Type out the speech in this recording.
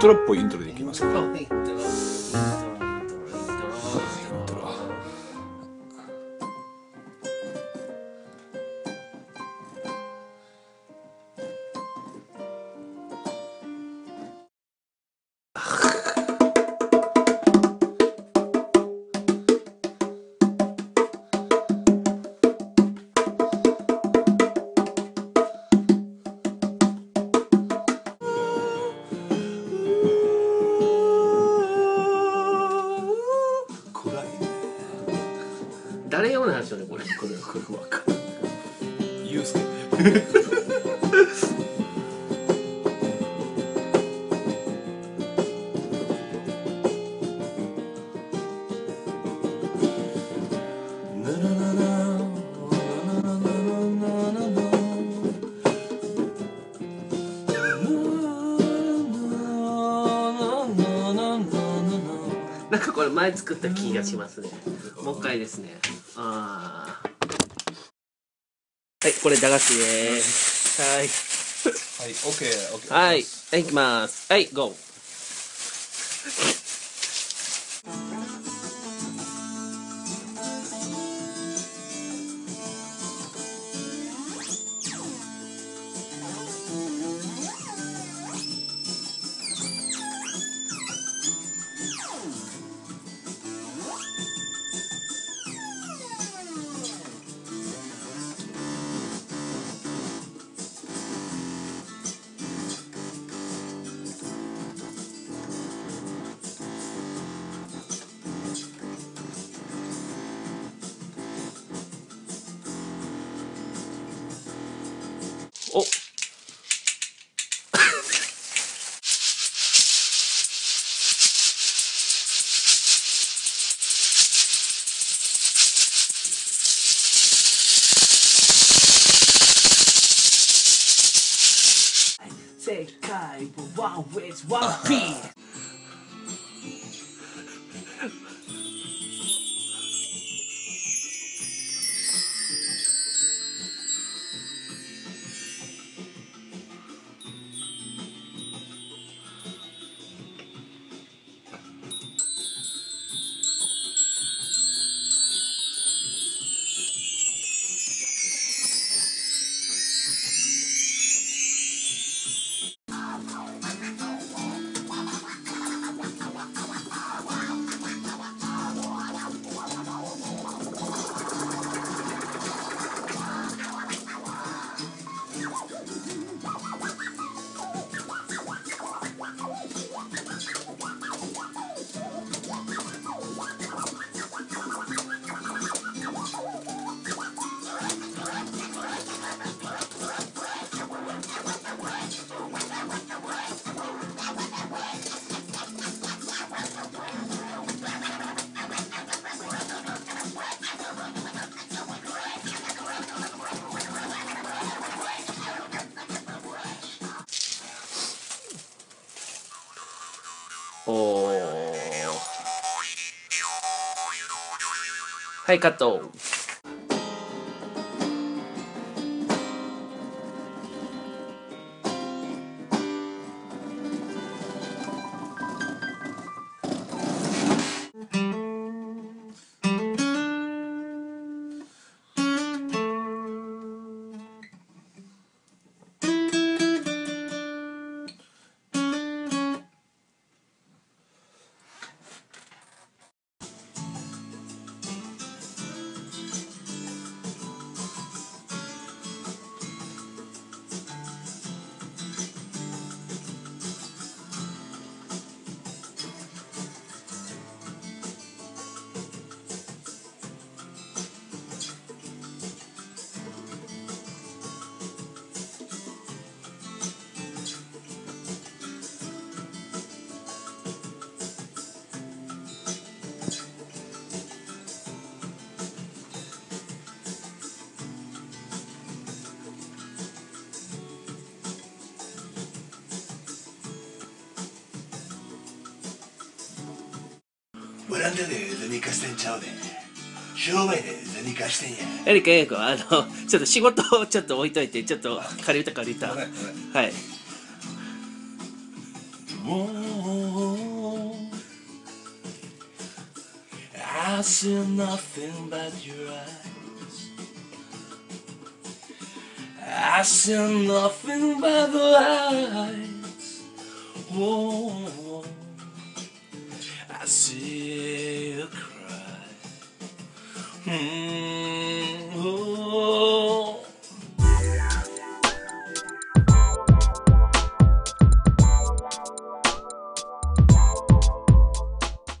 トロっぽいイントロでいきますか？暗いね。誰用なんでしょうねこれ。これこれわかんないユースケ なんかこれ前作った気がしますね。もう一回ですね。ああはいこれ駄菓子です。はい。はい、オッケー、オッケー。はい、はい、行きます。はい、ゴお世界はワンウェイズワンピーおはい、カット。オランダで何かしてんちゃうで商売で何かしてんや。エリカエリカあのちょっと仕事をちょっと置いといてちょっと借りた。借りたはい。I see nothing but your eyes. I see nothing but the lights、oh.